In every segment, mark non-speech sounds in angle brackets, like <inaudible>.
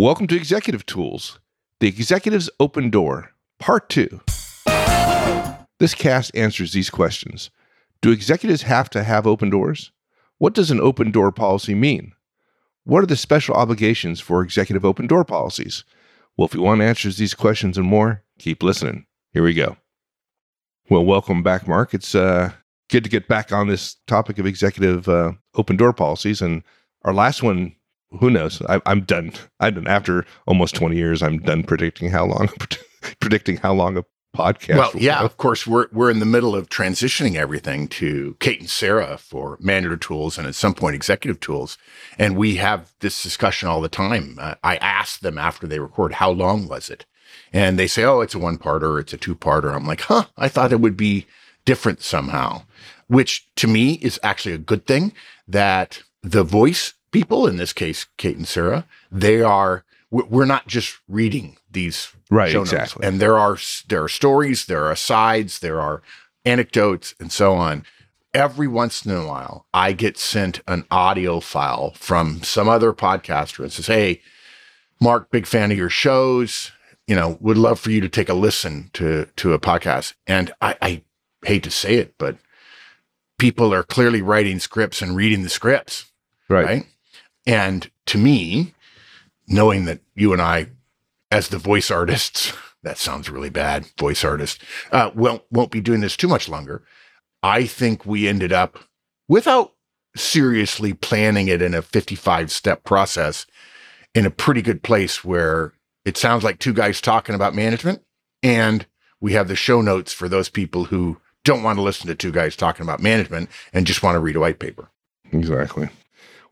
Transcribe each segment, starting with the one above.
Welcome to Executive Tools, the Executive's Open Door, Part 2. This cast answers these questions Do executives have to have open doors? What does an open door policy mean? What are the special obligations for executive open door policies? Well, if you want answers to these questions and more, keep listening. Here we go. Well, welcome back, Mark. It's uh, good to get back on this topic of executive uh, open door policies. And our last one who knows? I, am done. I'm done after almost 20 years. I'm done predicting how long <laughs> predicting how long a podcast. Well, yeah, go. of course, we're we're in the middle of transitioning everything to Kate and Sarah for manager tools and at some point executive tools, and we have this discussion all the time. Uh, I ask them after they record, how long was it? And they say, oh, it's a one parter, it's a two parter. I'm like, huh, I thought it would be different somehow, which to me is actually a good thing that the voice people, in this case, Kate and Sarah, they are, we're not just reading these right, show exactly. notes. And there are, there are stories, there are asides, there are anecdotes and so on. Every once in a while, I get sent an audio file from some other podcaster and says, Hey, Mark, big fan of your shows. You know, would love for you to take a listen to to a podcast. And I, I hate to say it, but people are clearly writing scripts and reading the scripts. Right. right? And to me, knowing that you and I, as the voice artists, <laughs> that sounds really bad, voice artist, uh, won't, won't be doing this too much longer. I think we ended up without seriously planning it in a 55 step process in a pretty good place where it sounds like two guys talking about management and we have the show notes for those people who don't want to listen to two guys talking about management and just want to read a white paper. Exactly.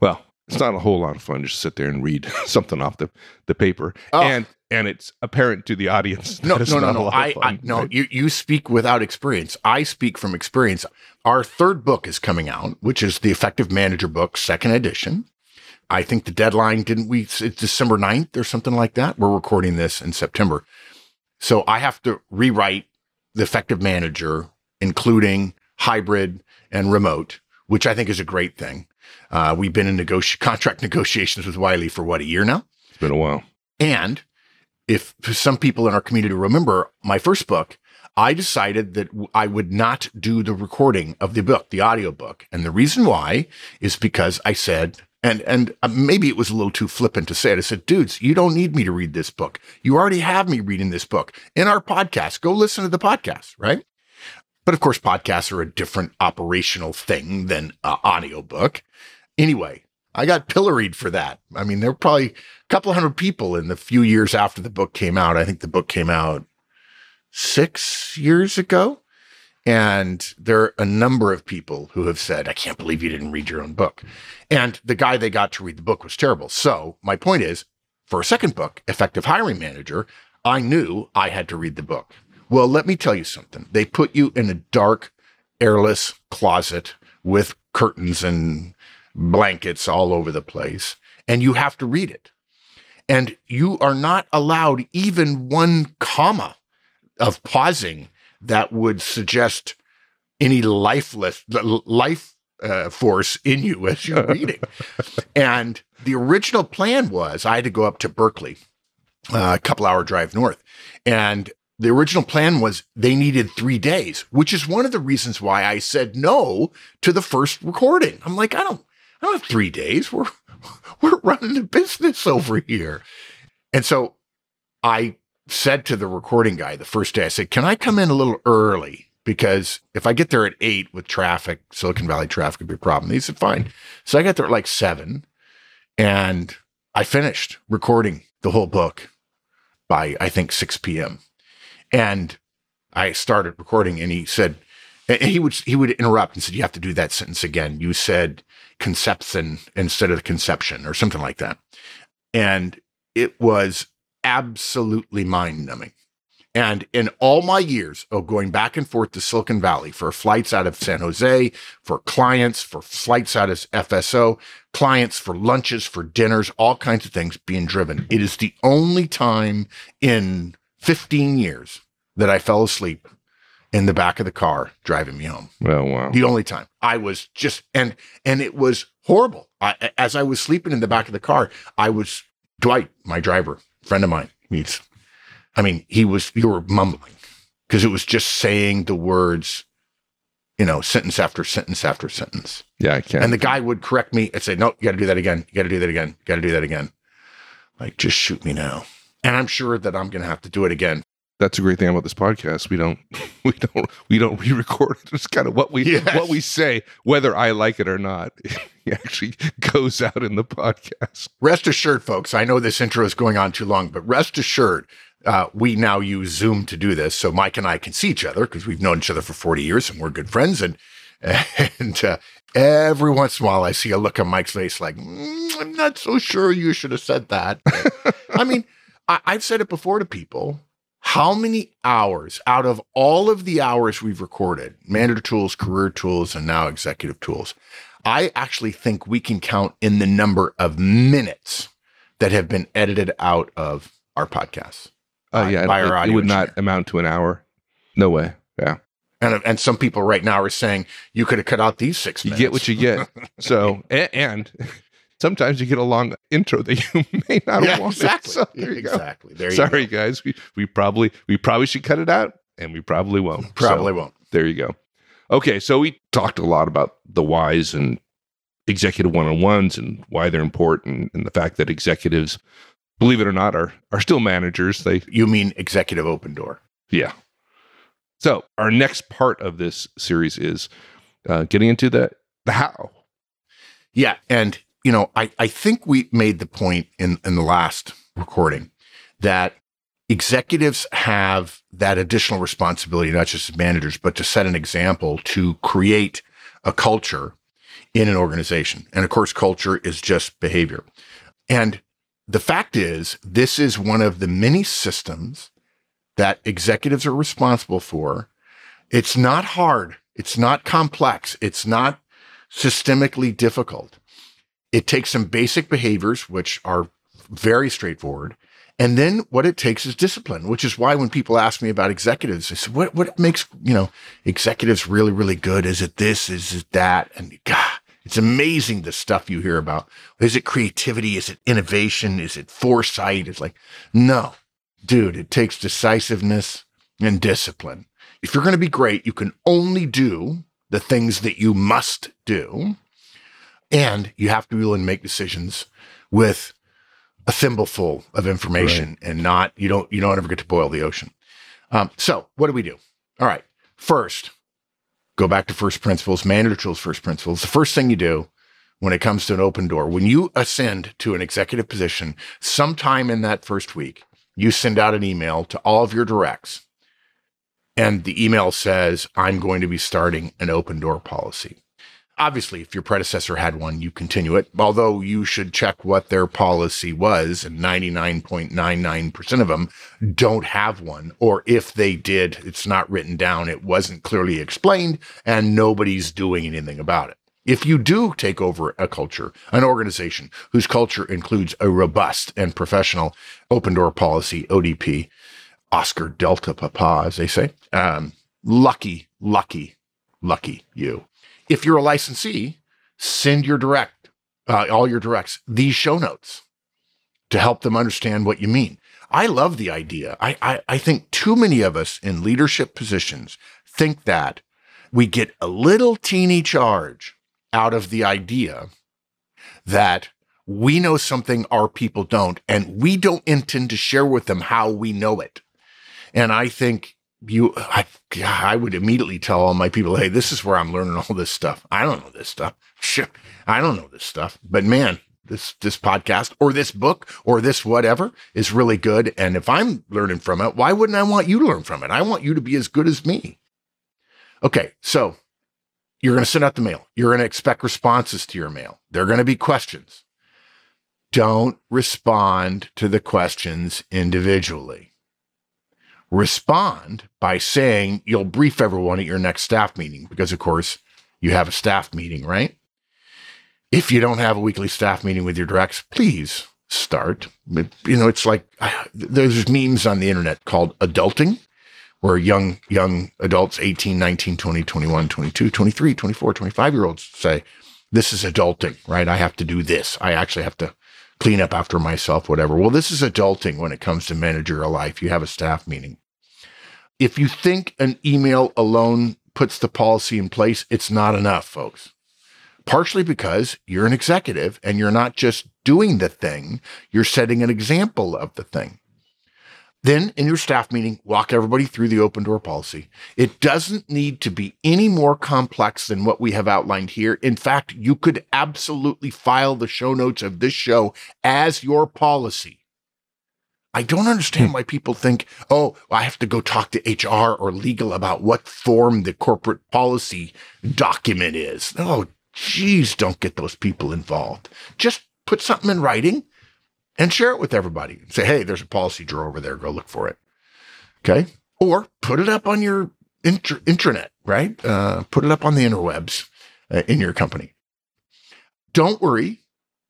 Well, it's not a whole lot of fun just sit there and read <laughs> something off the, the paper. Oh. And and it's apparent to the audience. No, no, no, no. I, fun, I no, you you speak without experience. I speak from experience. Our third book is coming out, which is the Effective Manager book, second edition. I think the deadline didn't we it's December 9th or something like that. We're recording this in September. So I have to rewrite the Effective Manager, including hybrid and remote, which I think is a great thing. Uh, we've been in negoti- contract negotiations with Wiley for what, a year now? It's been a while. And if some people in our community remember my first book, I decided that I would not do the recording of the book, the audio book. And the reason why is because I said, and, and uh, maybe it was a little too flippant to say it. I said, dudes, you don't need me to read this book. You already have me reading this book in our podcast. Go listen to the podcast, right? But of course, podcasts are a different operational thing than uh, audiobook. Anyway, I got pilloried for that. I mean, there were probably a couple hundred people in the few years after the book came out. I think the book came out six years ago. And there are a number of people who have said, I can't believe you didn't read your own book. And the guy they got to read the book was terrible. So my point is, for a second book, Effective Hiring Manager, I knew I had to read the book. Well, let me tell you something. They put you in a dark, airless closet with curtains and blankets all over the place, and you have to read it. And you are not allowed even one comma of pausing that would suggest any lifeless life uh, force in you as you're <laughs> reading. and the original plan was I had to go up to Berkeley, uh, a couple hour drive north, and the original plan was they needed three days, which is one of the reasons why I said no to the first recording. I'm like, I don't, I don't have three days. We're, <laughs> we're running a business over here. And so I said to the recording guy the first day, I said, can I come in a little early? Because if I get there at eight with traffic, Silicon Valley traffic would be a problem. He said, fine. So I got there at like seven and I finished recording the whole book by, I think, 6 p.m. And I started recording and he said, and he would he would interrupt and said, "You have to do that sentence again. You said conception instead of conception, or something like that." And it was absolutely mind numbing. And in all my years of going back and forth to Silicon Valley for flights out of San Jose, for clients, for flights out of SFO, clients for lunches, for dinners, all kinds of things being driven, it is the only time in 15 years that I fell asleep in the back of the car driving me home. Oh wow. The only time. I was just and and it was horrible. I, as I was sleeping in the back of the car, I was Dwight, my driver, friend of mine, he's, I mean, he was, you were mumbling because it was just saying the words, you know, sentence after sentence after sentence. Yeah, I can't. And the guy would correct me and say, no, you got to do that again. You got to do that again. You got to do that again. Like, just shoot me now. And I'm sure that I'm going to have to do it again. That's a great thing about this podcast. We don't, <laughs> we don't, we don't re-record. <laughs> It's kind of what we, Yes. what we say, whether I like it or not. <laughs> It actually goes out in the podcast. Rest assured, folks, I know this intro is going on too long, but rest assured, uh, we now use Zoom to do this. So Mike and I can see each other because we've known each other for 40 years and we're good friends. And, and uh, every once in a while, I see a look on Mike's face like, "Mm, I'm not so sure you should have said that. I mean, I, I've said it before to people. How many hours out of all of the hours we've recorded, manager tools, career tools, and now executive tools, I actually think we can count in the number of minutes that have been edited out of our podcasts. Oh By- yeah, by it, our it audio would not amount to an hour. No way. Yeah, And, and some people right now are saying you could have cut out these six you get what you get. <laughs> So and, and sometimes you get a long intro that you <laughs> may not yeah, want. exactly. So there you go. exactly. There you Sorry, go. guys. We we probably we probably should cut it out, and we probably won't. Probably So, won't. there you go. Okay, so we talked a lot about the whys and executive one on ones and why they're important, and the fact that executives, believe it or not, are are still managers. They You mean executive open door? yeah. So our next part of this series is uh, getting into the the how. Yeah. And, you know, I, I think we made the point in, in the last recording that executives have that additional responsibility, not just as managers, but to set an example to create a culture in an organization. And of course, culture is just behavior. And the fact is, this is one of the many systems that executives are responsible for. It's not hard. It's not complex. It's not systemically difficult. It takes some basic behaviors, which are very straightforward. And then what it takes is discipline, which is why when people ask me about executives, I said, what, what makes, you know, executives really, really good? Is it this? Is it that? And God, it's amazing the stuff you hear about. Is it creativity? Is it innovation? Is it foresight? It's like, no, dude, it takes decisiveness and discipline. If you're going to be great, you can only do the things that you must do. And you have to be willing to make decisions with a thimbleful of information and not, you don't, you don't ever get to boil the ocean. Um, so what do we do? All right. First, go back to first principles, manager tools, first principles. The first thing you do when it comes to an open door, when you ascend to an executive position, sometime in that first week, you send out an email to all of your directs. And the email says, I'm going to be starting an open door policy. Obviously, if your predecessor had one, you continue it, although you should check what their policy was, and 99.99% of them don't have one. Or if they did, it's not written down, it wasn't clearly explained, and nobody's doing anything about it. If you do take over a culture, an organization whose culture includes a robust and professional open door policy, ODP, Oscar Delta Papa, as they say, um, lucky, lucky, lucky you. If you're a licensee, send your direct, uh, all your directs, these show notes to help them understand what you mean. I love the idea. I, I, I think too many of us in leadership positions think that we get a little teeny charge out of the idea that we know something our people don't, and we don't intend to share with them how we know it. And I think you, I, I would immediately tell all my people, hey, this is where I'm learning all this stuff. I don't know this stuff. Shit, I don't know this stuff. But man, this this podcast or this book or this whatever is really good. And if I'm learning from it, why wouldn't I want you to learn from it? I want you to be as good as me. Okay, so you're going to send out the mail. You're going to expect responses to your mail. There are going to be questions. Don't respond to the questions individually. Respond by saying you'll brief everyone at your next staff meeting because, of course, you have a staff meeting, right? If you don't have a weekly staff meeting with your directs, please start. You know, it's like there's memes on the internet called adulting where young young adults 18 19 20 21 22 23 24 25 year olds say this is adulting right i have to do this i actually have to clean up after myself, whatever. Well, this is adulting when it comes to managerial life. You have a staff meeting. If you think an email alone puts the policy in place, it's not enough, folks. Partially because you're an executive and you're not just doing the thing, you're setting an example of the thing. Then, in your staff meeting, walk everybody through the open door policy. It doesn't need to be any more complex than what we have outlined here. In fact, you could absolutely file the show notes of this show as your policy. I don't understand hmm. why people think, oh, I have to go talk to HR or legal about what form the corporate policy document is. Oh, geez, don't get those people involved. Just put something in writing and share it with everybody. Say, hey, there's a policy drawer over there. Go look for it. Okay. Or put it up on your intra- intranet, right? Uh, put it up on the interwebs uh, in your company. Don't worry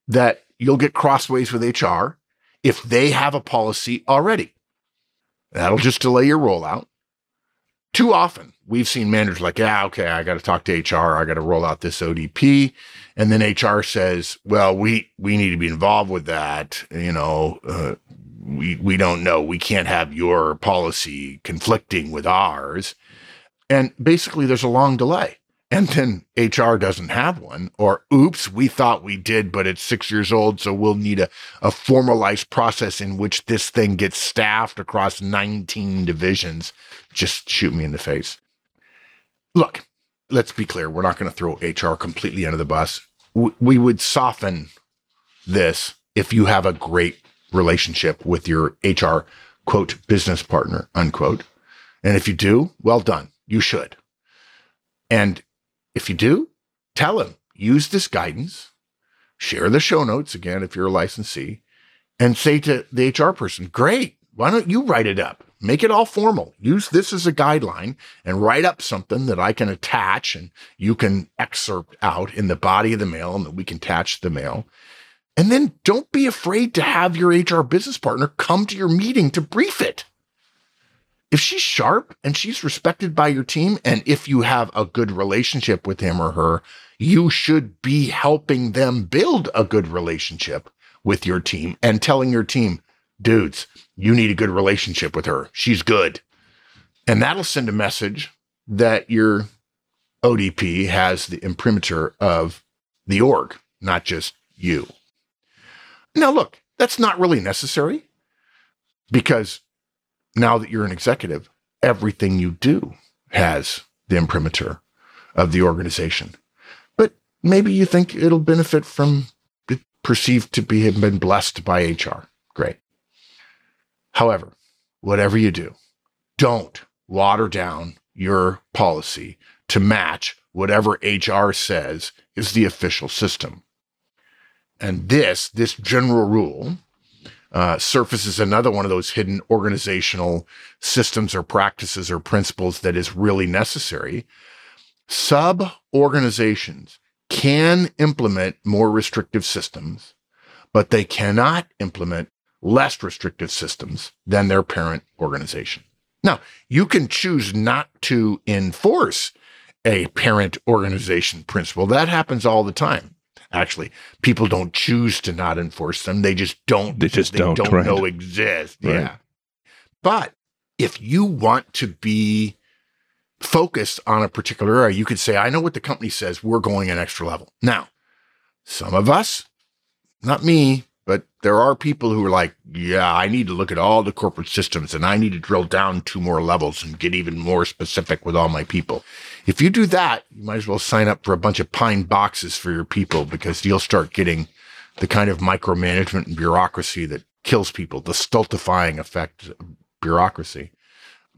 that you'll get crossways with HR if they have a policy already. That'll just delay your rollout. Too often, we've seen managers like, yeah, okay, I got to talk to HR. I got to roll out this ODP. And then HR says, well, we, we need to be involved with that. You know, uh, we, we don't know. We can't have your policy conflicting with ours. And basically, there's a long delay. And then HR doesn't have one, or oops, we thought we did, but it's six years old. So we'll need a, a formalized process in which this thing gets staffed across 19 divisions. Just shoot me in the face. Look, let's be clear. We're not going to throw HR completely under the bus. We would soften this if you have a great relationship with your HR quote business partner unquote. And if you do, well done. You should. And if you do, tell him, use this guidance, share the show notes again if you're a licensee, and say to the HR person, great, why don't you write it up? Make it all formal. Use this as a guideline and write up something that I can attach and you can excerpt out in the body of the mail and that we can attach the mail. And then don't be afraid to have your HR business partner come to your meeting to brief it if she's sharp and she's respected by your team, and if you have a good relationship with him or her, you should be helping them build a good relationship with your team and telling your team, dudes, you need a good relationship with her. She's good. And that'll send a message that your ODP has the imprimatur of the org, not just you. Now, look, that's not really necessary because now that you're an executive, everything you do has the imprimatur of the organization. But maybe you think it'll benefit from perceived to be have been blessed by HR. However, whatever you do, don't water down your policy to match whatever HR says is the official system. And this, this general rule uh, surfaces another one of those hidden organizational systems or practices or principles that is really necessary. Sub organizations can implement more restrictive systems, but they cannot implement less restrictive systems than their parent organization. Now, you can choose not to enforce a parent organization principle. That happens all the time actually people don't choose to not enforce them they just don't they just they don't, don't right. know exist Right. yeah but if you want to be focused on a particular area you could say i know what the company says we're going an extra level now some of us not me but there are people who are like yeah i need to look at all the corporate systems and i need to drill down two more levels and get even more specific with all my people if you do that, you might as well sign up for a bunch of pine boxes for your people because you'll start getting the kind of micromanagement and bureaucracy that kills people, the stultifying effect of bureaucracy.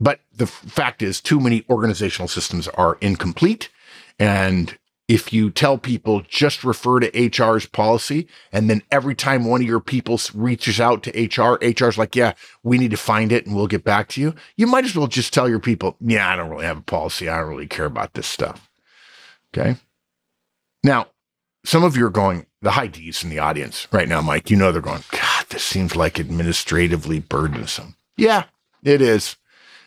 But the fact is, too many organizational systems are incomplete. And if you tell people just refer to HR's policy, and then every time one of your people reaches out to HR, HR's like, yeah, we need to find it and we'll get back to you. You might as well just tell your people, yeah, I don't really have a policy. I don't really care about this stuff. Okay. Now, some of you are going, the high D's in the audience right now, Mike, you know, they're going, God, this seems like administratively burdensome. Yeah, it is.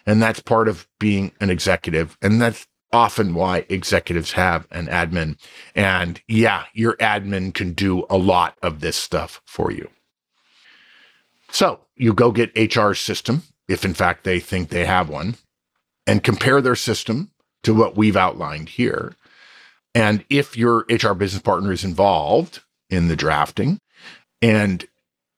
And that's part of being an executive. And that's often why executives have an admin. And yeah, your admin can do a lot of this stuff for you. So you go get HR system, if in fact they think they have one, and compare their system to what we've outlined here. And if your HR business partner is involved in the drafting, and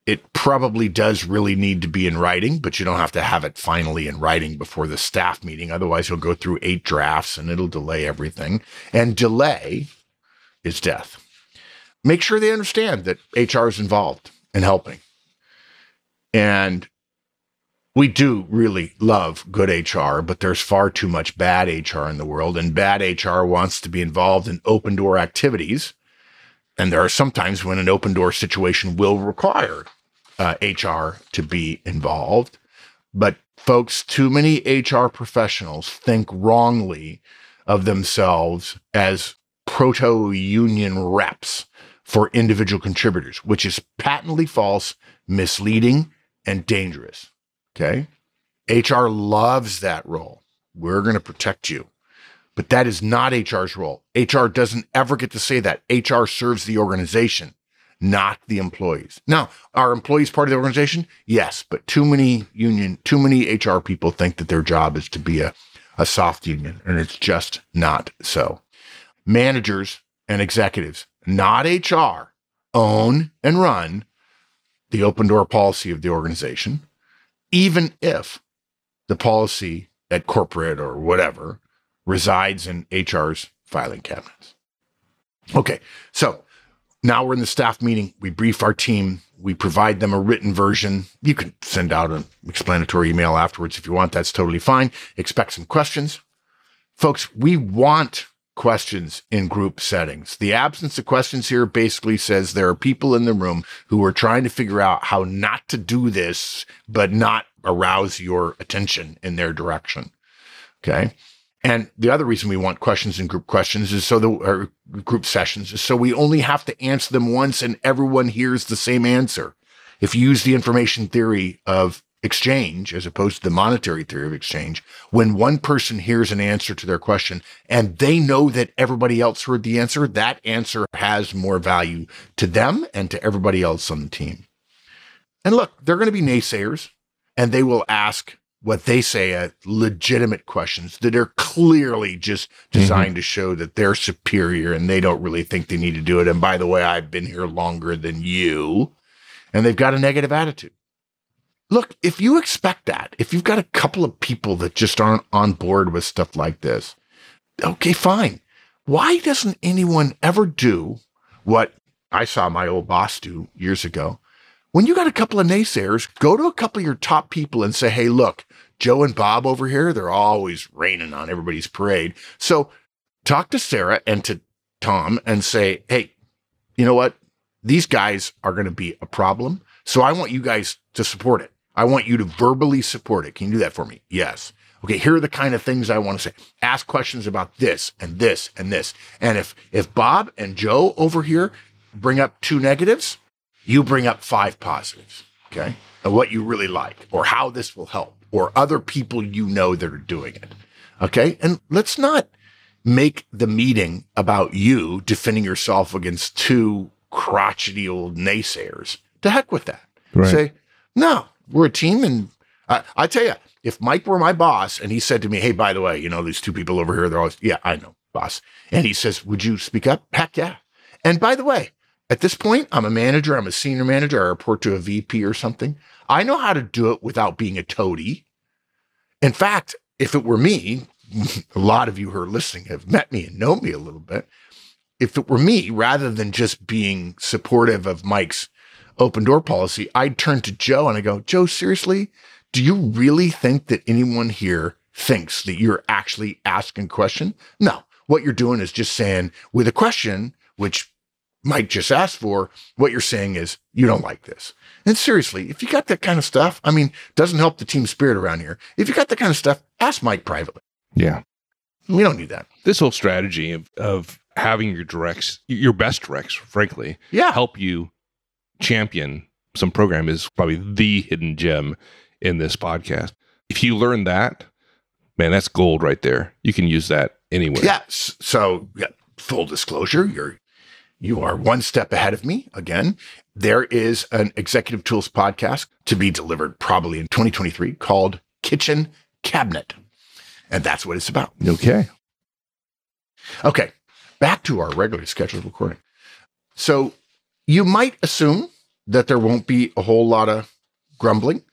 it probably does really need to be in writing, but you don't have to have it finally in writing before the staff meeting. Otherwise, you'll go through eight drafts and it'll delay everything. And delay is death. Make sure they understand that HR is involved in helping. And we do really love good HR, but there's far too much bad HR in the world, and bad HR wants to be involved in open door activities. And there are sometimes when an open door situation will require uh, HR to be involved. But folks, too many HR professionals think wrongly of themselves as proto union reps for individual contributors, which is patently false, misleading, and dangerous. Okay. HR loves that role. We're going to protect you. But that is not HR's role. HR doesn't ever get to say that. HR serves the organization, not the employees. Now, are employees part of the organization? Yes, but too many union, too many HR people think that their job is to be a, a soft union, and it's just not so. Managers and executives, not HR, own and run the open door policy of the organization, even if the policy at corporate or whatever resides in HR's filing cabinets. Okay, so now we're in the staff meeting. We brief our team. We provide them a written version. You can send out an explanatory email afterwards if you want. That's totally fine. Expect some questions. Folks, we want questions in group settings. The absence of questions here basically says there are people in the room who are trying to figure out how not to do this, but not arouse your attention in their direction. Okay. And the other reason we want questions in group questions is so the or group sessions is so we only have to answer them once and everyone hears the same answer. If you use the information theory of exchange as opposed to the monetary theory of exchange, when one person hears an answer to their question and they know that everybody else heard the answer, that answer has more value to them and to everybody else on the team. And look, they're going to be naysayers and they will ask what they say are legitimate questions that are clearly just designed mm-hmm. to show that they're superior and they don't really think they need to do it. And by the way, I've been here longer than you. And they've got a negative attitude. Look, if you expect that, if you've got a couple of people that just aren't on board with stuff like this, okay, fine. Why doesn't anyone ever do what I saw my old boss do years ago? When you got a couple of naysayers, go to a couple of your top people and say, hey, look, Joe and Bob over here, they're always raining on everybody's parade. So talk to Sarah and to Tom and say, hey, you know what? These guys are going to be a problem. So I want you guys to support it. I want you to verbally support it. Can you do that for me? Yes. Okay, here are the kind of things I want to say. Ask questions about this and this and this. And if if Bob and Joe over here bring up two negatives, you bring up five positives. Okay. And what you really like or how this will help or other people you know that are doing it. Okay. And let's not make the meeting about you defending yourself against two crotchety old naysayers. To heck with that. Right. Say, no, we're a team. And I, I tell you, if Mike were my boss and he said to me, Hey, by the way, you know, these two people over here, they're always, yeah, I know, boss. And he says, Would you speak up? Heck yeah. And by the way, at this point, I'm a manager, I'm a senior manager, I report to a VP or something. I know how to do it without being a toady. In fact, if it were me, <laughs> a lot of you who are listening have met me and know me a little bit. If it were me, rather than just being supportive of Mike's open door policy, I'd turn to Joe and I go, Joe, seriously, do you really think that anyone here thinks that you're actually asking question? No. What you're doing is just saying with a question, which Mike just asked for, what you're saying is you don't like this. And seriously, if you got that kind of stuff, I mean, doesn't help the team spirit around here. If you got that kind of stuff, ask Mike privately. Yeah. We don't need that. This whole strategy of, of having your directs, your best directs, frankly, yeah. help you champion some program is probably the hidden gem in this podcast. If you learn that, man, that's gold right there. You can use that anywhere. Yes. So, yeah, full disclosure, you're you are one step ahead of me. Again, there is an executive tools podcast to be delivered probably in 2023 called Kitchen Cabinet. And that's what it's about. Okay. Okay. Back to our regularly scheduled recording. So you might assume that there won't be a whole lot of grumbling,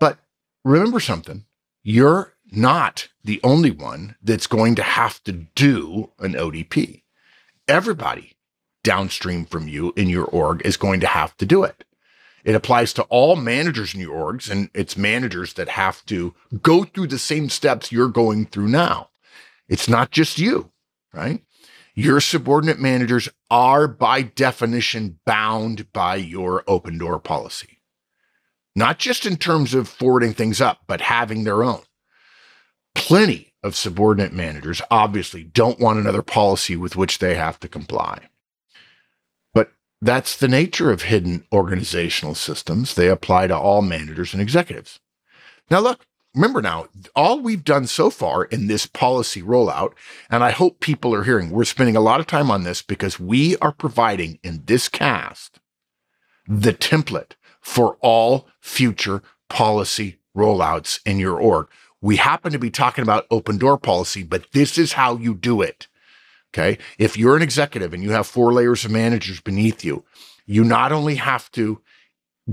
but remember something. You're not the only one that's going to have to do an ODP. Everybody downstream from you in your org is going to have to do it. It applies to all managers in your orgs, and it's managers that have to go through the same steps you're going through now. It's not just you, right? Your subordinate managers are by definition bound by your open door policy, not just in terms of forwarding things up, but having their own. Plenty of subordinate managers obviously don't want another policy with which they have to comply. That's the nature of hidden organizational systems. They apply to all managers and executives. Now, look, remember now, all we've done so far in this policy rollout, and I hope people are hearing, we're spending a lot of time on this because we are providing in this cast the template for all future policy rollouts in your org. We happen to be talking about open door policy, but this is how you do it. Okay. If you're an executive and you have four layers of managers beneath you, you not only have to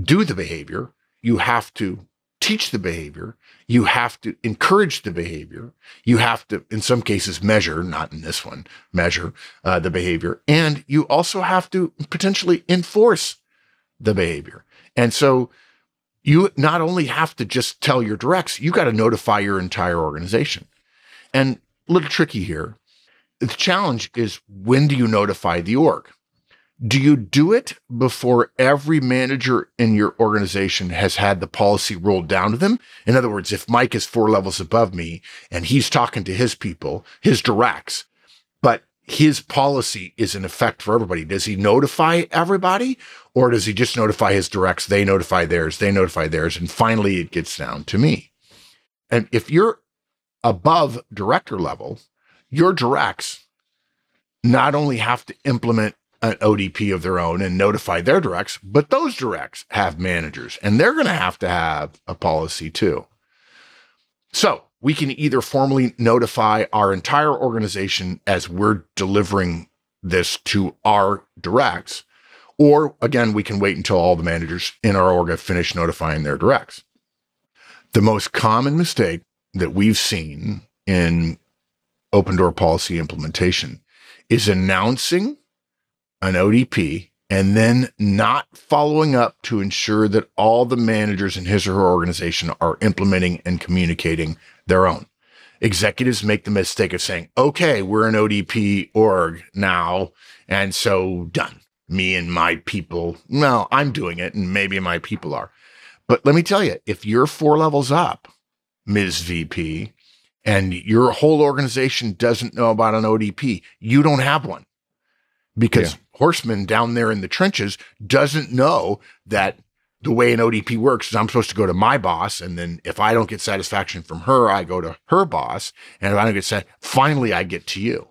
do the behavior, you have to teach the behavior, you have to encourage the behavior, you have to, in some cases, measure, not in this one, measure uh, the behavior, and you also have to potentially enforce the behavior. And so you not only have to just tell your directs, you got to notify your entire organization. And a little tricky here the challenge is when do you notify the org? Do you do it before every manager in your organization has had the policy rolled down to them? In other words, if Mike is four levels above me and he's talking to his people, his directs, but his policy is in effect for everybody, does he notify everybody or does he just notify his directs? They notify theirs, they notify theirs, and finally it gets down to me. And if you're above director level, your directs not only have to implement an ODP of their own and notify their directs, but those directs have managers and they're going to have to have a policy too. So we can either formally notify our entire organization as we're delivering this to our directs, or again, we can wait until all the managers in our org have finished notifying their directs. The most common mistake that we've seen in open door policy implementation is announcing an ODP and then not following up to ensure that all the managers in his or her organization are implementing and communicating their own. Executives make the mistake of saying, okay, we're an ODP org now. And so done. Me and my people, well, I'm doing it and maybe my people are. But let me tell you, if you're four levels up, Ms. VP, and your whole organization doesn't know about an ODP, you don't have one because yeah. Horstman down there in the trenches doesn't know that the way an ODP works is I'm supposed to go to my boss. And then if I don't get satisfaction from her, I go to her boss. And if I don't get set, finally I get to you.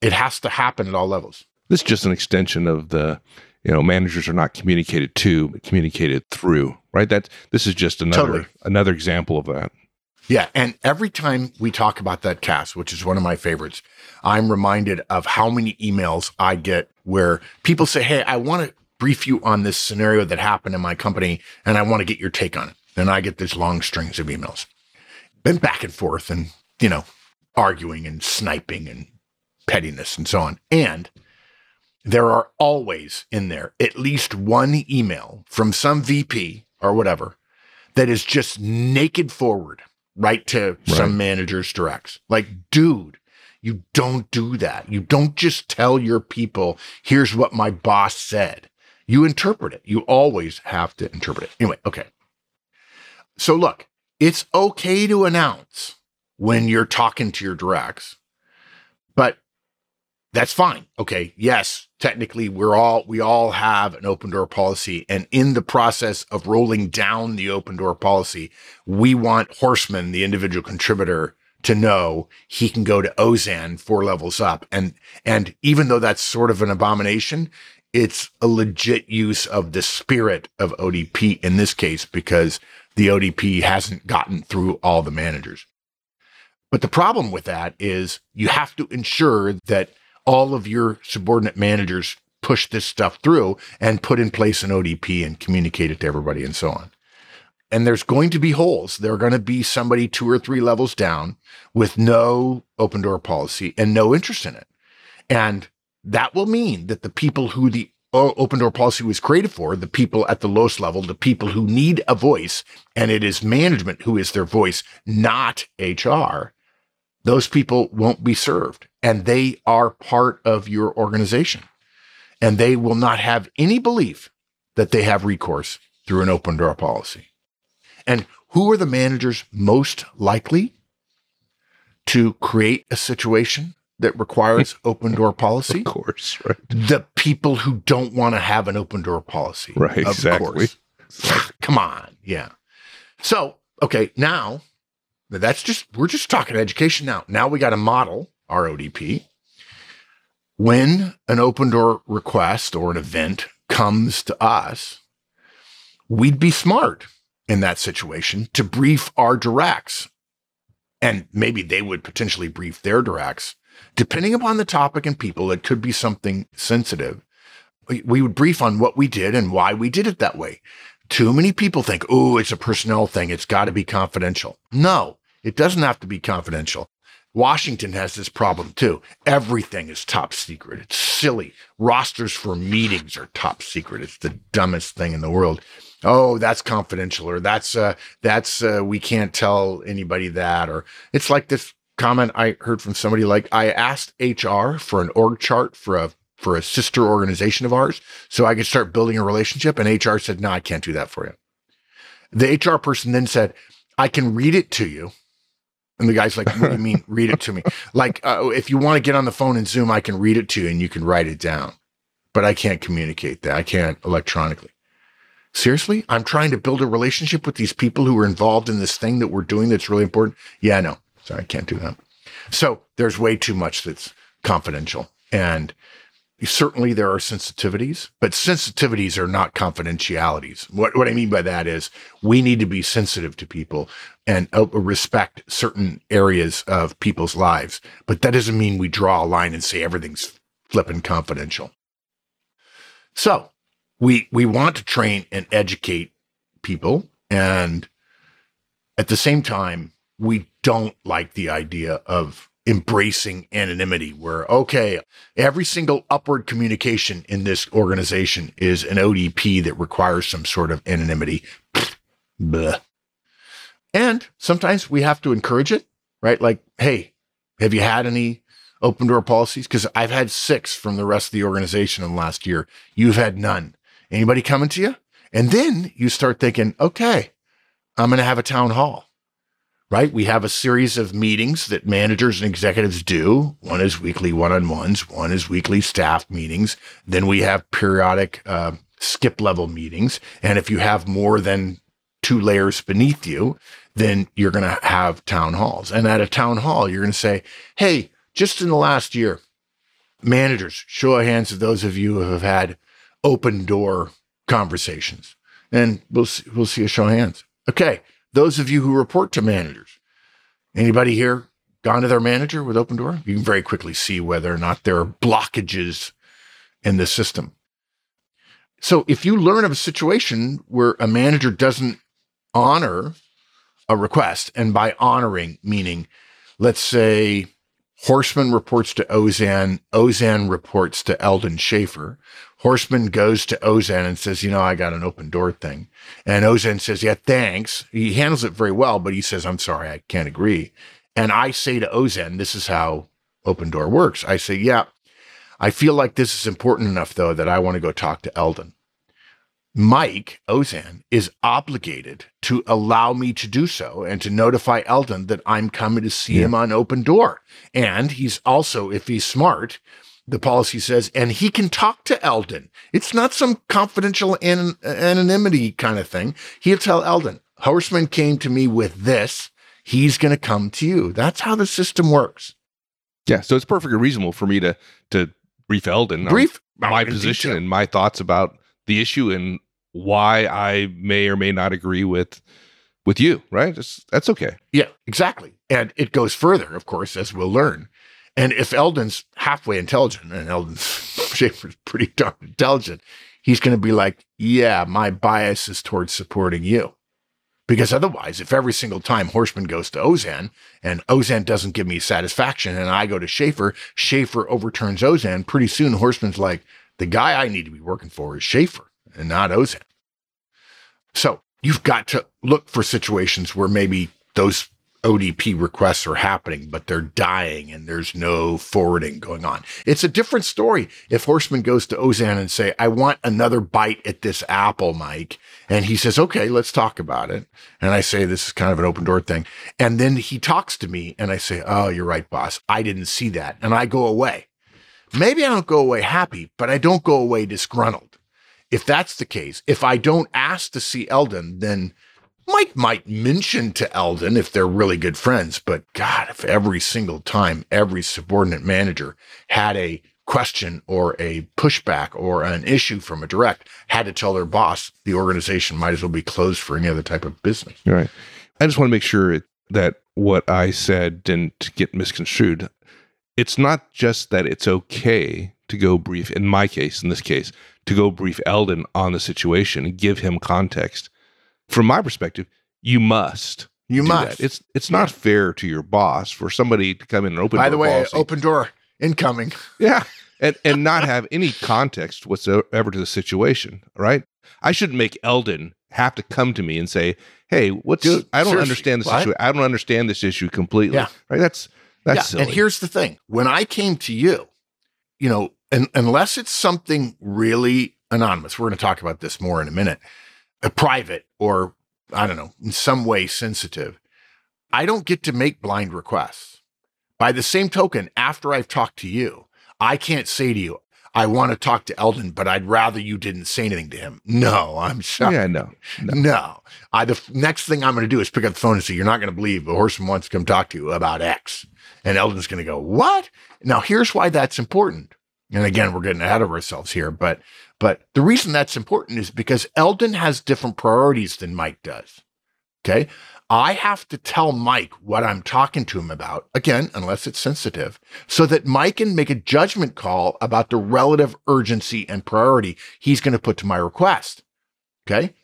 It has to happen at all levels. This is just an extension of the, you know, managers are not communicated to, but communicated through, right? That this is just another totally. another example of that. Yeah. And every time we talk about that cast, which is one of my favorites, I'm reminded of how many emails I get where people say, Hey, I want to brief you on this scenario that happened in my company and I want to get your take on it. And I get these long strings of emails. Been back and forth and, you know, arguing and sniping and pettiness and so on. And there are always in there at least one email from some VP or whatever that is just naked forward right to right. some managers' directs. Like, dude, you don't do that. You don't just tell your people, here's what my boss said. You interpret it. You always have to interpret it. Anyway, okay. So look, it's okay to announce when you're talking to your directs, that's fine. Okay. Yes, technically we're all we all have an open door policy and in the process of rolling down the open door policy, we want Horstman, the individual contributor, to know he can go to Auzenne four levels up. And, and even though that's sort of an abomination, it's a legit use of the spirit of ODP in this case, because the ODP hasn't gotten through all the managers. But the problem with that is you have to ensure that all of your subordinate managers push this stuff through and put in place an ODP and communicate it to everybody and so on. And there's going to be holes. There are going to be somebody two or three levels down with no open door policy and no interest in it. And that will mean that the people who the open door policy was created for, the people at the lowest level, the people who need a voice, and it is management who is their voice, not HR, those people won't be served. And they are part of your organization. And they will not have any belief that they have recourse through an open door policy. And who are the managers most likely to create a situation that requires <laughs> open door policy? Of course, right. The people who don't want to have an open door policy. Right, of exactly. Course. Come on. Yeah. So, okay, now that's just, we're just talking education now. Now we got to model our ODP. When an open door request or an event comes to us, we'd be smart in that situation to brief our directs. And maybe they would potentially brief their directs. Depending upon the topic and people, it could be something sensitive. We would brief on what we did and why we did it that way. Too many people think, oh, it's a personnel thing. It's got to be confidential. No, it doesn't have to be confidential. Washington has this problem too. Everything is top secret. It's silly. Rosters for meetings are top secret. It's the dumbest thing in the world. Oh, that's confidential, or that's uh, that's uh, we can't tell anybody that, or it's like this comment I heard from somebody like I asked HR for an org chart for a for a sister organization of ours so I could start building a relationship, and HR said, "No, I can't do that for you." The HR person then said, "I can read it to you." And the guy's like, What do you mean, read it to me? <laughs> Like, uh, if you want to get on the phone and Zoom, I can read it to you and you can write it down. But I can't communicate that. I can't electronically. Seriously? I'm trying to build a relationship with these people who are involved in this thing that we're doing that's really important. Yeah, no, sorry, I can't do that. So there's way too much that's confidential. And certainly there are sensitivities, but sensitivities are not confidentialities. What, what I mean by that is we need to be sensitive to people and uh, respect certain areas of people's lives. But that doesn't mean we draw a line and say everything's flipping confidential. So we, we want to train and educate people. And at the same time, we don't like the idea of embracing anonymity where okay every single upward communication in this organization is an odp that requires some sort of anonymity. <sniffs> Blah. and sometimes we have to encourage it right? Like hey have you had any open door policies? Because i've had six from the rest of the organization in the last year. You've had none. Anybody coming to you? And then you start thinking okay i'm going to have a town hall right? We have a series of meetings that managers and executives do. One is weekly one on ones, one is weekly staff meetings. Then we have periodic uh, skip level meetings. And if you have more than two layers beneath you, then you're going to have town halls. And at a town hall, you're going to say, hey, just in the last year, managers, show of hands of those of you who have had open door conversations. And we'll see, we'll see a show of hands. Okay those of you who report to managers, anybody here gone to their manager with open door? You can very quickly see whether or not there are blockages in the system. So if you learn of a situation where a manager doesn't honor a request, and by honoring, meaning, let's say Horstman reports to Auzenne, Auzenne reports to Eldon Schaefer, Horstman goes to Auzenne and says, you know, I got an open door thing. And Auzenne says, yeah, thanks. He handles it very well, but he says, I'm sorry, I can't agree. And I say to Auzenne, this is how open door works. I say, yeah, I feel like this is important enough though that I want to go talk to Eldon. Mike Auzenne is obligated to allow me to do so and to notify Eldon that I'm coming to see yeah. him on open door. And he's also, if he's smart, the policy says, and he can talk to Eldon. It's not some confidential an- anonymity kind of thing. He'll tell Eldon, Horstman came to me with this. he's going to come to you. That's how the system works. Yeah, so it's perfectly reasonable for me to to brief Eldon on Brief my oh, position detail. and my thoughts about the issue and why I may or may not agree with with you. Right? That's that's okay. Yeah, exactly. And it goes further, of course, as we'll learn. And if Eldon's halfway intelligent, and Eldon's <laughs> Schaefer's pretty darn intelligent, he's going to be like, yeah, my bias is towards supporting you. Because otherwise, if every single time Horstman goes to Auzenne and Auzenne doesn't give me satisfaction and I go to Schaefer, Schaefer overturns Auzenne, pretty soon Horstman's like, the guy I need to be working for is Schaefer and not Auzenne. So you've got to look for situations where maybe those ODP requests are happening, but they're dying and there's no forwarding going on. It's a different story if Horstman goes to Auzenne and say, I want another bite at this apple, Mike. And he says, okay, let's talk about it. And I say, this is kind of an open door thing. And then he talks to me and I say, oh, you're right, boss. I didn't see that. And I go away. Maybe I don't go away happy, but I don't go away disgruntled. If that's the case, if I don't ask to see Eldon, then Mike might mention to Eldon if they're really good friends, but God, if every single time every subordinate manager had a question or a pushback or an issue from a direct, had to tell their boss, the organization might as well be closed for any other type of business. Right. I just want to make sure that what I said didn't get misconstrued. It's not just that it's okay to go brief, in my case, in this case, to go brief Eldon on the situation and give him context. From my perspective, you must. You must. that. It's it's not fair to your boss for somebody to come in and open. By the way, policy. open door incoming. <laughs> Yeah. And and not have any context whatsoever to the situation, right? I shouldn't make Eldon have to come to me and say, "Hey, what's Dude, I don't understand this issue. I don't understand this issue completely." Yeah. Right? That's that's yeah, silly. and here's the thing: when I came to you, you know, and unless it's something really anonymous, we're going to talk about this more in a minute, private or I don't know, in some way sensitive, I don't get to make blind requests. By the same token, after I've talked to you, I can't say to you, I want to talk to Eldon, but I'd rather you didn't say anything to him. No, I'm sorry. yeah, no. no. No. I, the f- next thing I'm going to do is pick up the phone and say, You're not going to believe the Horstman wants to come talk to you about X. And Eldon's going to go, What? Now, here's why that's important. And again, we're getting ahead of ourselves here, but but the reason that's important is because Eldon has different priorities than Mike does. Okay. I have to tell Mike what I'm talking to him about, again, unless it's sensitive, so that Mike can make a judgment call about the relative urgency and priority he's going to put to my request. Okay.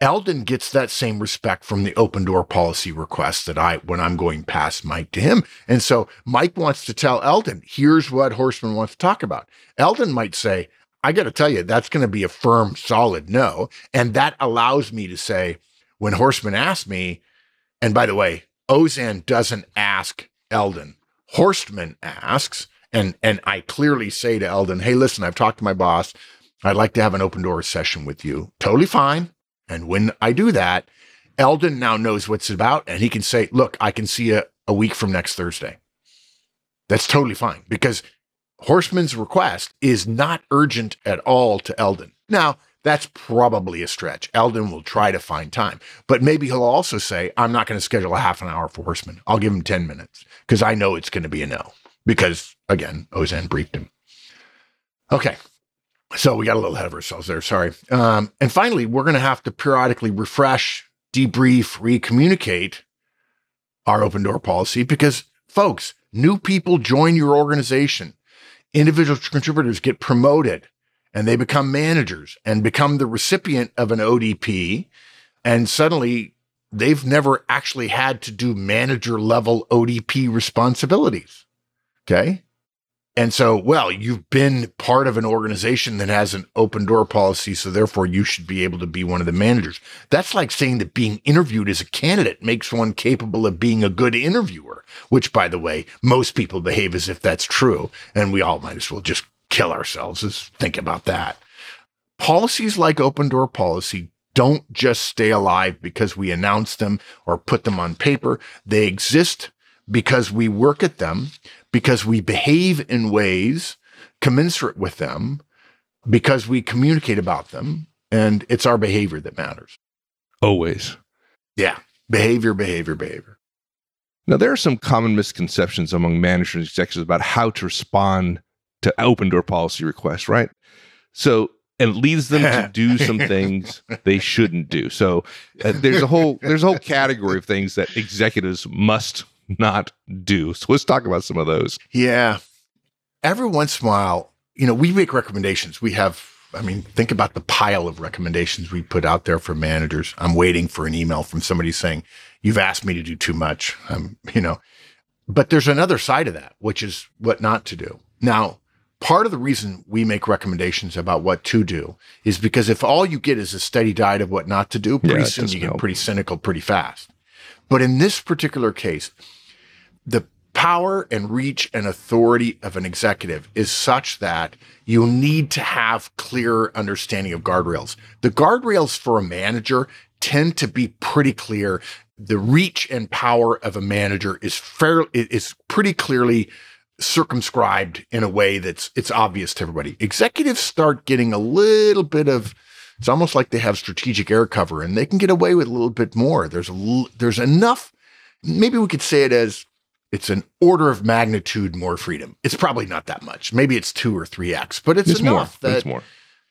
Eldon gets that same respect from the open door policy request that I, when I'm going past Mike to him. And so Mike wants to tell Eldon, here's what Horstman wants to talk about. Eldon might say, I got to tell you, that's going to be a firm, solid no. And that allows me to say, when Horstman asks me, and by the way, Auzenne doesn't ask Eldon. Horstman asks, and and I clearly say to Eldon, "Hey, listen, I've talked to my boss. I'd like to have an open door session with you. Totally fine." And when I do that, Eldon now knows what's about, and he can say, "Look, I can see you a week from next Thursday." That's totally fine because Horstman's request is not urgent at all to Eldon. Now, that's probably a stretch. Eldon will try to find time, but maybe he'll also say, I'm not going to schedule a half an hour for Horseman. I'll give him 10 minutes because I know it's going to be a no. Because again, Auzenne briefed him. Okay. So we got a little ahead of ourselves there. Sorry. Um, and finally, we're going to have to periodically refresh, debrief, recommunicate our open door policy because, folks, new people join your organization. Individual contributors get promoted and they become managers and become the recipient of an ODP. And suddenly they've never actually had to do manager level ODP responsibilities. Okay. And so, well, you've been part of an organization that has an open door policy. So therefore you should be able to be one of the managers. That's like saying that being interviewed as a candidate makes one capable of being a good interviewer, which by the way, most people behave as if that's true. And we all might as well just kill ourselves. Let's think about that. Policies like open door policy don't just stay alive because we announce them or put them on paper. They exist because we work at them, because we behave in ways commensurate with them, because we communicate about them. And it's our behavior that matters. Always. Yeah. Behavior, behavior, behavior. Now, there are some common misconceptions among managers and executives about how to respond to open door policy requests, right? So, and leads them to do <laughs> some things they shouldn't do. So, uh, there's a whole there's a whole category of things that executives must not do. So, let's talk about some of those. Yeah. Every once in a while, you know, we make recommendations. We have I mean, think about the pile of recommendations we put out there for managers. I'm waiting for an email from somebody saying, "You've asked me to do too much." Um, you know, but there's another side of that, which is what not to do. Now, part of the reason we make recommendations about what to do is because if all you get is a steady diet of what not to do, pretty Yeah, soon you get help. pretty cynical pretty fast. But in this particular case, the power and reach and authority of an executive is such that you need to have clear understanding of guardrails. The guardrails for a manager tend to be pretty clear. The reach and power of a manager is fair is pretty clearly circumscribed in a way that's it's obvious to everybody. Executives start getting a little bit of it's almost like they have strategic air cover and they can get away with a little bit more. There's a there's enough maybe we could say it as it's an order of magnitude more freedom. It's probably not that much. Maybe it's 2 or 3x, but it's, It's more. that It's more.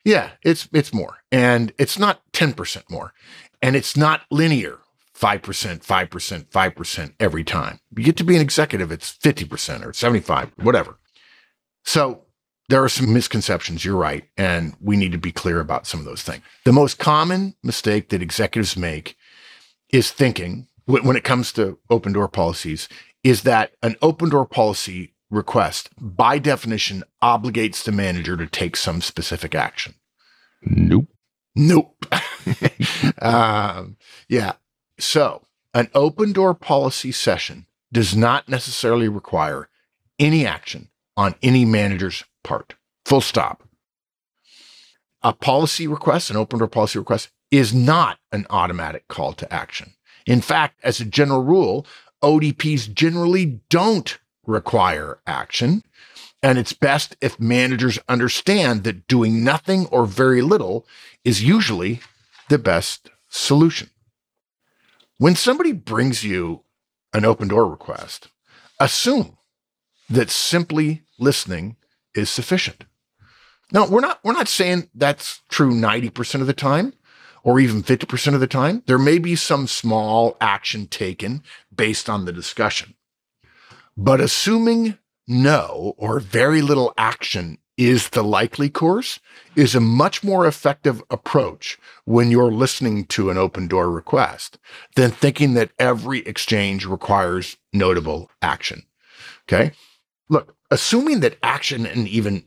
yeah, it's it's more. And it's not 10% more. And it's not linear. 5%, 5%, 5% every time. You get to be an executive, it's 50% or 75, whatever. So there are some misconceptions, you're right, and we need to be clear about some of those things. The most common mistake that executives make is thinking when it comes to open door policies is that an open door policy request by definition obligates the manager to take some specific action. Nope. Nope. <laughs> um, yeah. So, an open door policy session does not necessarily require any action on any manager's part. Full stop. A policy request, an open door policy request, is not an automatic call to action. In fact, as a general rule, ODPs generally don't require action. And it's best if managers understand that doing nothing or very little is usually the best solution. When somebody brings you an open door request, assume that simply listening is sufficient. Now, we're not we're not saying that's true 90% of the time or even 50% of the time. There may be some small action taken based on the discussion. But assuming no or very little action is the likely course is a much more effective approach when you're listening to an open door request than thinking that every exchange requires notable action. Okay. Look, assuming that action and even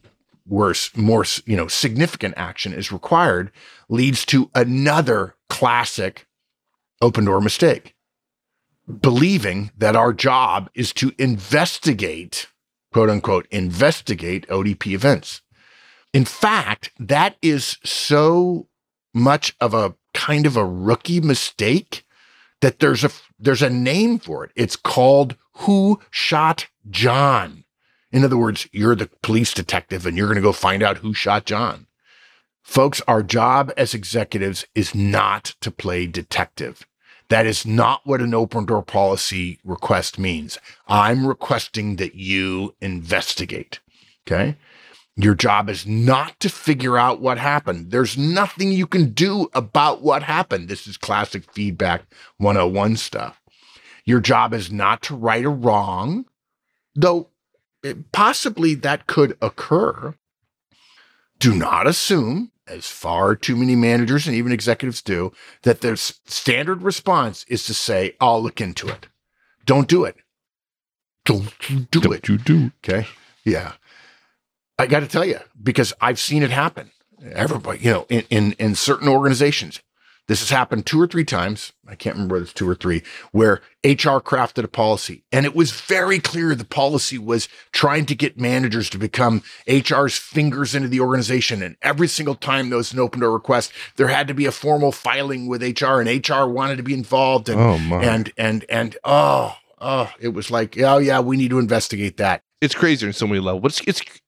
worse, more, you know, significant action is required leads to another classic open door mistake. Believing that our job is to investigate, quote unquote, investigate ODP events. In fact, that is so much of a kind of a rookie mistake that there's a there's a name for it. It's called Who Shot John. In other words, you're the police detective and you're going to go find out who shot John. Folks, our job as executives is not to play detective. That is not what an open door policy request means. I'm requesting that you investigate. Okay. Your job is not to figure out what happened. There's nothing you can do about what happened. This is classic feedback 101 stuff. Your job is not to right a wrong, though possibly that could occur. Do not assume, as far too many managers and even executives do, that their standard response is to say, I'll look into it. Don't do it. Don't you do Don't it. you do? Okay. Yeah. I got to tell you, because I've seen it happen. Everybody, you know, in, in, in certain organizations, this has happened two or three times. I can't remember whether it's two or three, where HR crafted a policy and it was very clear the policy was trying to get managers to become HR's fingers into the organization. And every single time there was an open door request, there had to be a formal filing with HR and HR wanted to be involved. And, Oh my! and, and, and, oh, oh, it was like, oh yeah, we need to investigate that. it's crazier in so many levels. But it's, it's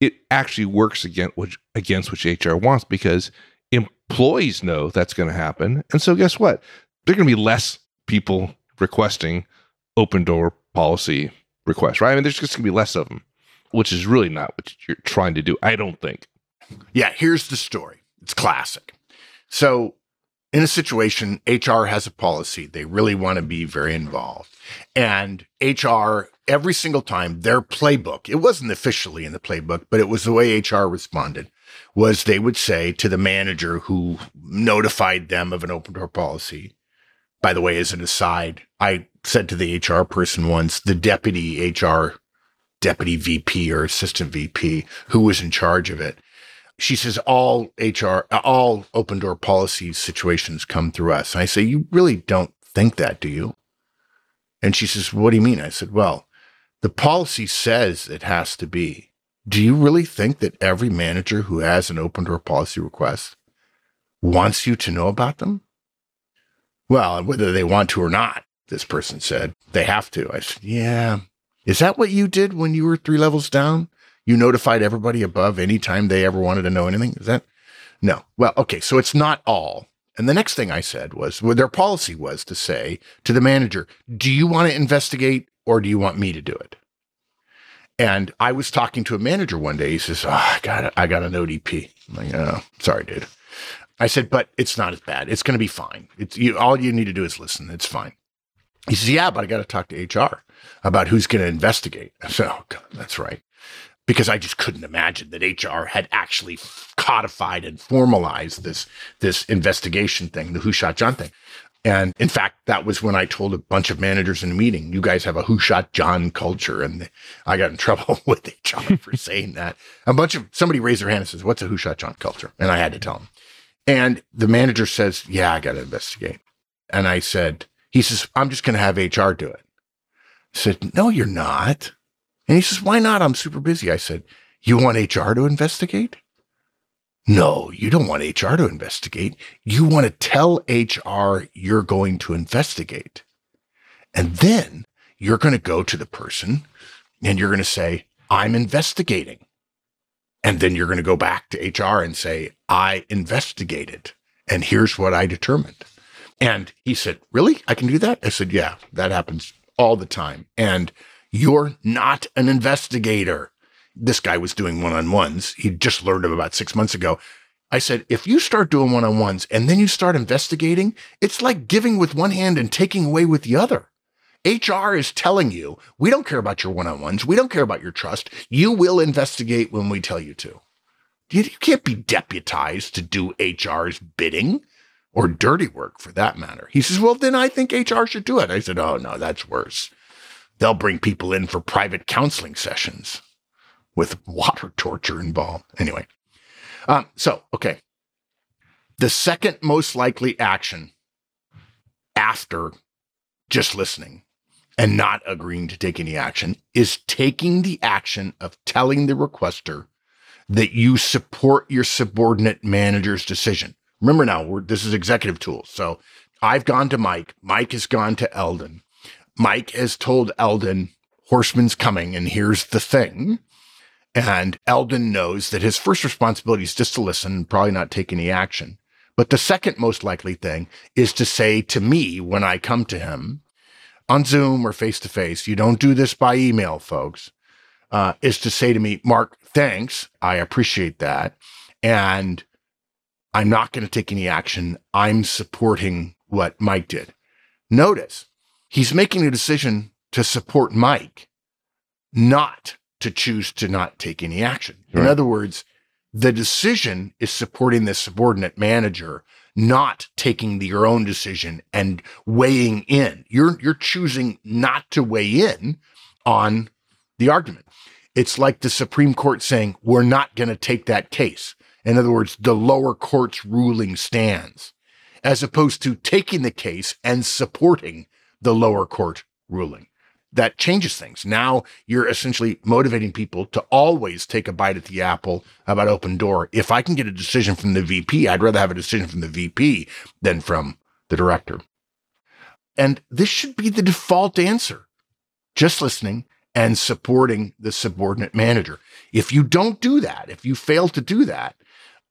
it actually works against which against which HR wants because employees know that's going to happen, and so guess what? There are going to be less people requesting open door policy requests, right? I mean, there's just going to be less of them, which is really not what you're trying to do, I don't think. Yeah, here's the story. It's classic. So, in a situation, HR has a policy. They really want to be very involved. And HR, every single time, their playbook, it wasn't officially in the playbook, but it was the way HR responded, was they would say to the manager who notified them of an open door policy, by the way, as an aside, I said to the HR person once, the deputy HR, deputy VP or assistant VP who was in charge of it, she says all HR, all open door policy situations come through us. And I say, you really don't think that, do you? And she says, what do you mean? I said, well, the policy says it has to be. Do you really think that every manager who has an open door policy request wants you to know about them? Well, whether they want to or not, this person said, they have to. I said, yeah. Is that what you did when you were three levels down? You notified everybody above anytime they ever wanted to know anything? Is that? No. Well, okay. So it's not all. And the next thing I said was, well, their policy was to say to the manager, do you want to investigate or do you want me to do it? And I was talking to a manager one day. He says, oh, I got I got an ODP. I'm like, oh, sorry, dude. I said, but it's not as bad. It's going to be fine. It's you, all you need to do is listen. It's fine. He says, yeah, but I got to talk to HR about who's going to investigate. I said, oh, God, that's right. Because I just couldn't imagine that HR had actually codified and formalized this, this investigation thing, the Who Shot John thing. And in fact, that was when I told a bunch of managers in a meeting, you guys have a who shot John culture. And I got in <laughs> trouble with HR for <laughs> saying that. A bunch of somebody raised their hand and says, What's a who shot John culture? And I had to tell them. And the manager says, Yeah, I got to investigate. And I said, He says, I'm just going to have HR do it. I said, No, you're not. And he says, Why not? I'm super busy. I said, You want HR to investigate? No, you don't want HR to investigate. You want to tell HR you're going to investigate. And then you're going to go to the person and you're going to say, I'm investigating. And then you're going to go back to HR and say, I investigated and here's what I determined. And he said, Really? I can do that? I said, Yeah, that happens all the time. And you're not an investigator. This guy was doing one on ones. He just learned them about six months ago. I said, if you start doing one on ones and then you start investigating, it's like giving with one hand and taking away with the other. HR is telling you, we don't care about your one on ones. We don't care about your trust. You will investigate when we tell you to. You can't be deputized to do HR's bidding or dirty work for that matter. He says, well, then I think HR should do it. I said, oh, no, that's worse. They'll bring people in for private counseling sessions with water torture involved. Anyway, um, so, okay. The second most likely action after just listening and not agreeing to take any action is taking the action of telling the requester that you support your subordinate manager's decision. Remember now, this is executive tools. So I've gone to Mike. Mike has gone to Eldon. Mike has told Eldon, Horstman's coming, and here's the thing. And Eldon knows that his first responsibility is just to listen and probably not take any action. But the second most likely thing is to say to me when I come to him on Zoom or face to face, you don't do this by email, folks, uh, is to say to me, Mark, thanks. I appreciate that. And I'm not going to take any action. I'm supporting what Mike did. Notice he's making a decision to support Mike, not to choose to not take any action. Right. In other words, the decision is supporting the subordinate manager, not taking the, your own decision and weighing in. You're you're choosing not to weigh in on the argument. It's like the Supreme Court saying, we're not going to take that case. In other words, the lower court's ruling stands, as opposed to taking the case and supporting the lower court ruling that changes things. Now you're essentially motivating people to always take a bite at the apple about open door. If I can get a decision from the VP, I'd rather have a decision from the VP than from the director. And this should be the default answer. Just listening and supporting the subordinate manager. If you don't do that, if you fail to do that,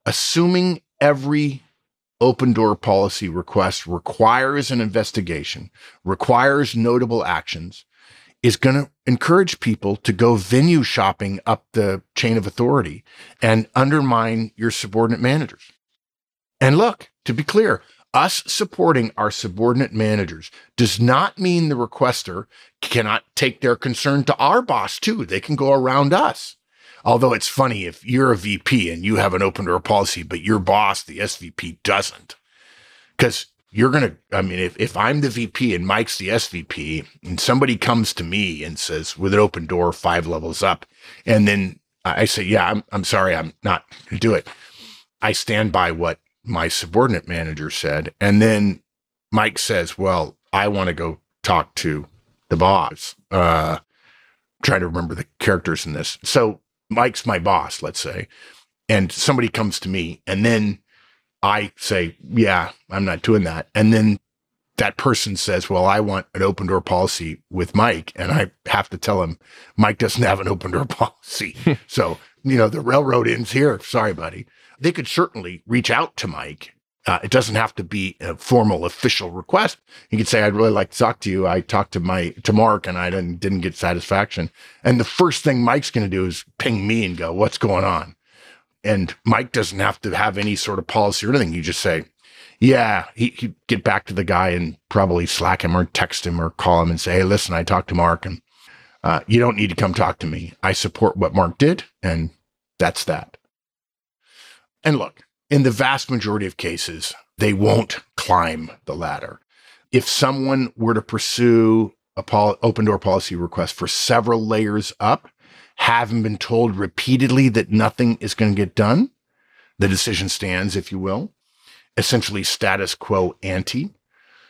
assuming every open door policy request requires an investigation, requires notable actions, is going to encourage people to go venue shopping up the chain of authority and undermine your subordinate managers. And look, to be clear, us supporting our subordinate managers does not mean the requester cannot take their concern to our boss too. They can go around us. Although it's funny if you're a VP and you have an open door policy, but your boss, the SVP, doesn't. Because you're going to, I mean, if, if I'm the VP and Mike's the SVP and somebody comes to me and says, with an open door, five levels up, and then I say, yeah, I'm, I'm sorry, I'm not going to do it. I stand by what my subordinate manager said. And then Mike says, well, I want to go talk to the boss. Uh, try to remember the characters in this. So Mike's my boss, let's say, and somebody comes to me and then I say, yeah, I'm not doing that. And then that person says, well, I want an open door policy with Mike. And I have to tell him, Mike doesn't have an open door <laughs> policy. <laughs> so, you know, the railroad ends here. Sorry, buddy. They could certainly reach out to Mike. Uh, it doesn't have to be a formal official request. You could say, I'd really like to talk to you. I talked to my, to Mark and I didn't, didn't get satisfaction. And the first thing Mike's going to do is ping me and go, what's going on? And Mike doesn't have to have any sort of policy or anything. You just say, yeah, he, he'd get back to the guy and probably slack him or text him or call him and say, hey, listen, I talked to Mark and uh, you don't need to come talk to me. I support what Mark did, and that's that. And look, in the vast majority of cases, they won't climb the ladder. If someone were to pursue a pol- open door policy request for several layers up, having been told repeatedly that nothing is going to get done, the decision stands, if you will, essentially status quo ante,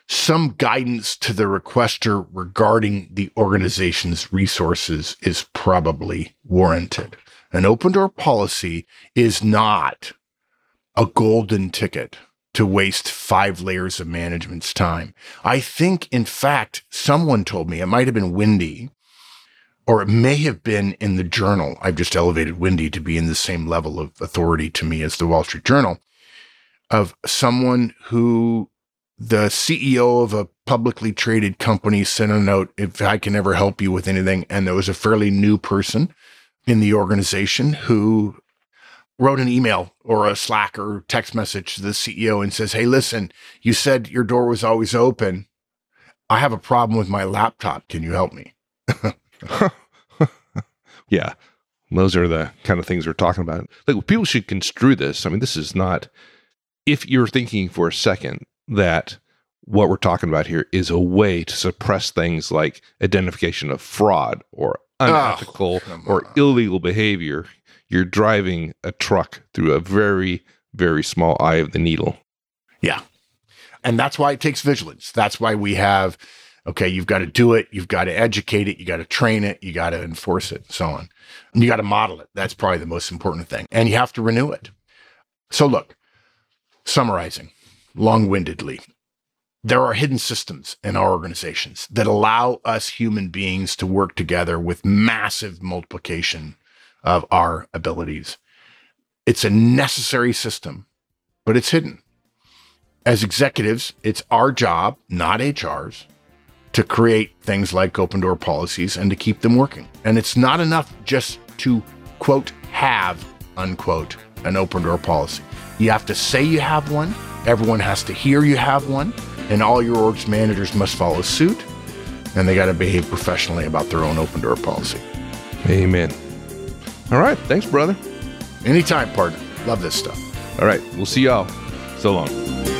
some guidance to the requester regarding the organization's resources is probably warranted. An open door policy is not a golden ticket to waste five layers of management's time. I think, in fact, someone told me, it might have been Wendy, or it may have been in the journal. I've just elevated Wendy to be in the same level of authority to me as the Wall Street Journal of someone who the CEO of a publicly traded company sent a note if I can ever help you with anything. And there was a fairly new person in the organization who wrote an email or a Slack or text message to the CEO and says, Hey, listen, you said your door was always open. I have a problem with my laptop. Can you help me? <laughs> <laughs> yeah. Those are the kind of things we're talking about. Like people should construe this. I mean, this is not if you're thinking for a second that what we're talking about here is a way to suppress things like identification of fraud or oh, unethical oh, or illegal behavior, you're driving a truck through a very, very small eye of the needle. Yeah. And that's why it takes vigilance. That's why we have, okay, you've got to do it. You've got to educate it. You got to train it. You got to enforce it, so on. And you got to model it. That's probably the most important thing. And you have to renew it. So look, summarizing long windedly, there are hidden systems in our organizations that allow us human beings to work together with massive multiplication of our abilities. It's a necessary system, but it's hidden. As executives, it's our job, not HR's, to create things like open door policies and to keep them working. And it's not enough just to, quote, have, unquote, an open door policy. You have to say you have one, everyone has to hear you have one, and all your org's managers must follow suit, and they got to behave professionally about their own open door policy. Amen. All right. Thanks, brother. Anytime, partner. Love this stuff. All right. We'll see y'all. So long.